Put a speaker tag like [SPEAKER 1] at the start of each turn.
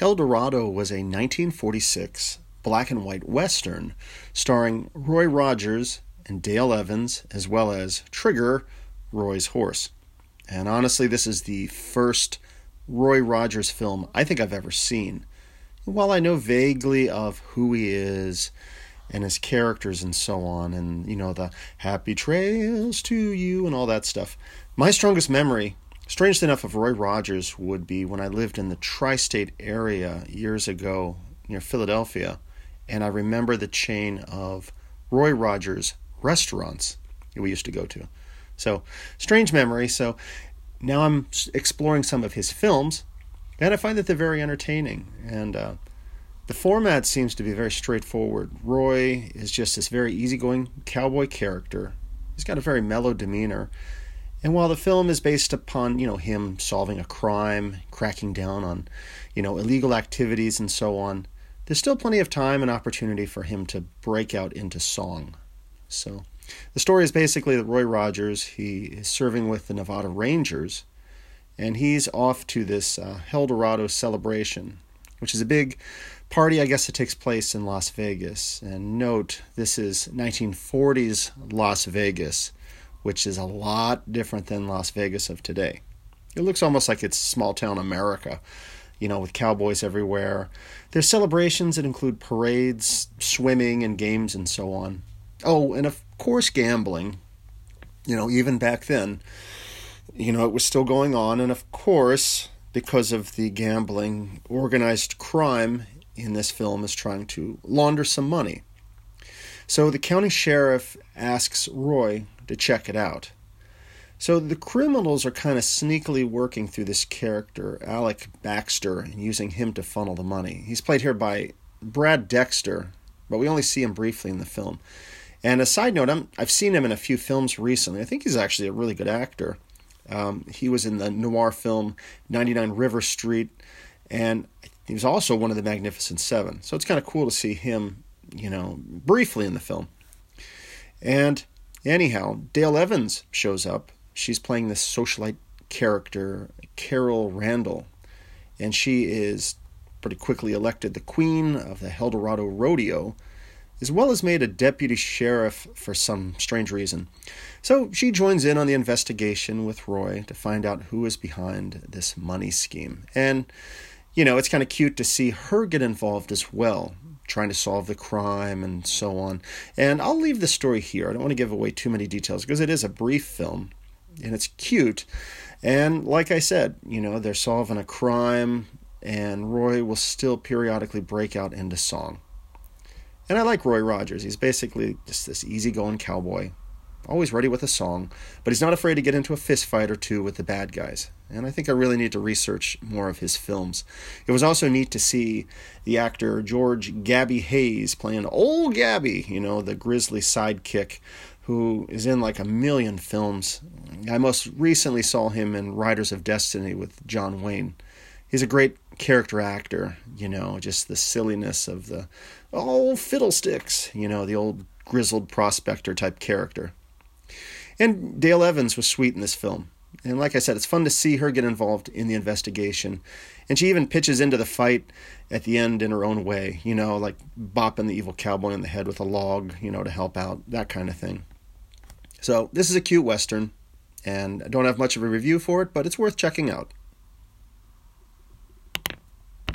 [SPEAKER 1] El Dorado was a 1946 black and white western starring Roy Rogers and Dale Evans, as well as Trigger, Roy's horse. And honestly, this is the first Roy Rogers film I think I've ever seen. While I know vaguely of who he is and his characters and so on, and you know, the happy trails to you and all that stuff, my strongest memory Strange enough, of Roy Rogers would be when I lived in the tri state area years ago near Philadelphia, and I remember the chain of Roy Rogers restaurants that we used to go to. So, strange memory. So, now I'm exploring some of his films, and I find that they're very entertaining. And uh, the format seems to be very straightforward. Roy is just this very easygoing cowboy character. He's got a very mellow demeanor and while the film is based upon, you know, him solving a crime, cracking down on, you know, illegal activities and so on, there's still plenty of time and opportunity for him to break out into song. So, the story is basically that Roy Rogers, he is serving with the Nevada Rangers, and he's off to this uh, El Dorado celebration, which is a big party, I guess, that takes place in Las Vegas. And note, this is 1940s Las Vegas which is a lot different than Las Vegas of today. It looks almost like it's small town America, you know, with cowboys everywhere. There's celebrations that include parades, swimming, and games and so on. Oh, and of course, gambling. You know, even back then, you know, it was still going on. And of course, because of the gambling, organized crime in this film is trying to launder some money. So the county sheriff asks Roy to check it out. So the criminals are kind of sneakily working through this character, Alec Baxter, and using him to funnel the money. He's played here by Brad Dexter, but we only see him briefly in the film. And a side note, i have seen him in a few films recently. I think he's actually a really good actor. Um, he was in the noir film 99 River Street, and he was also one of the Magnificent Seven. So it's kind of cool to see him, you know, briefly in the film. And Anyhow, Dale Evans shows up. She's playing this socialite character, Carol Randall, and she is pretty quickly elected the queen of the El Dorado Rodeo, as well as made a deputy sheriff for some strange reason. So she joins in on the investigation with Roy to find out who is behind this money scheme. And, you know, it's kind of cute to see her get involved as well trying to solve the crime and so on. And I'll leave the story here. I don't want to give away too many details because it is a brief film and it's cute. And like I said, you know, they're solving a crime and Roy will still periodically break out into song. And I like Roy Rogers. He's basically just this easygoing cowboy always ready with a song, but he's not afraid to get into a fist fight or two with the bad guys. And I think I really need to research more of his films. It was also neat to see the actor George Gabby Hayes playing old Gabby, you know, the grizzly sidekick who is in like a million films. I most recently saw him in Riders of Destiny with John Wayne. He's a great character actor, you know, just the silliness of the oh fiddlesticks, you know, the old grizzled prospector type character. And Dale Evans was sweet in this film. And like I said, it's fun to see her get involved in the investigation. And she even pitches into the fight at the end in her own way, you know, like bopping the evil cowboy in the head with a log, you know, to help out, that kind of thing. So, this is a cute Western, and I don't have much of a review for it, but it's worth checking out.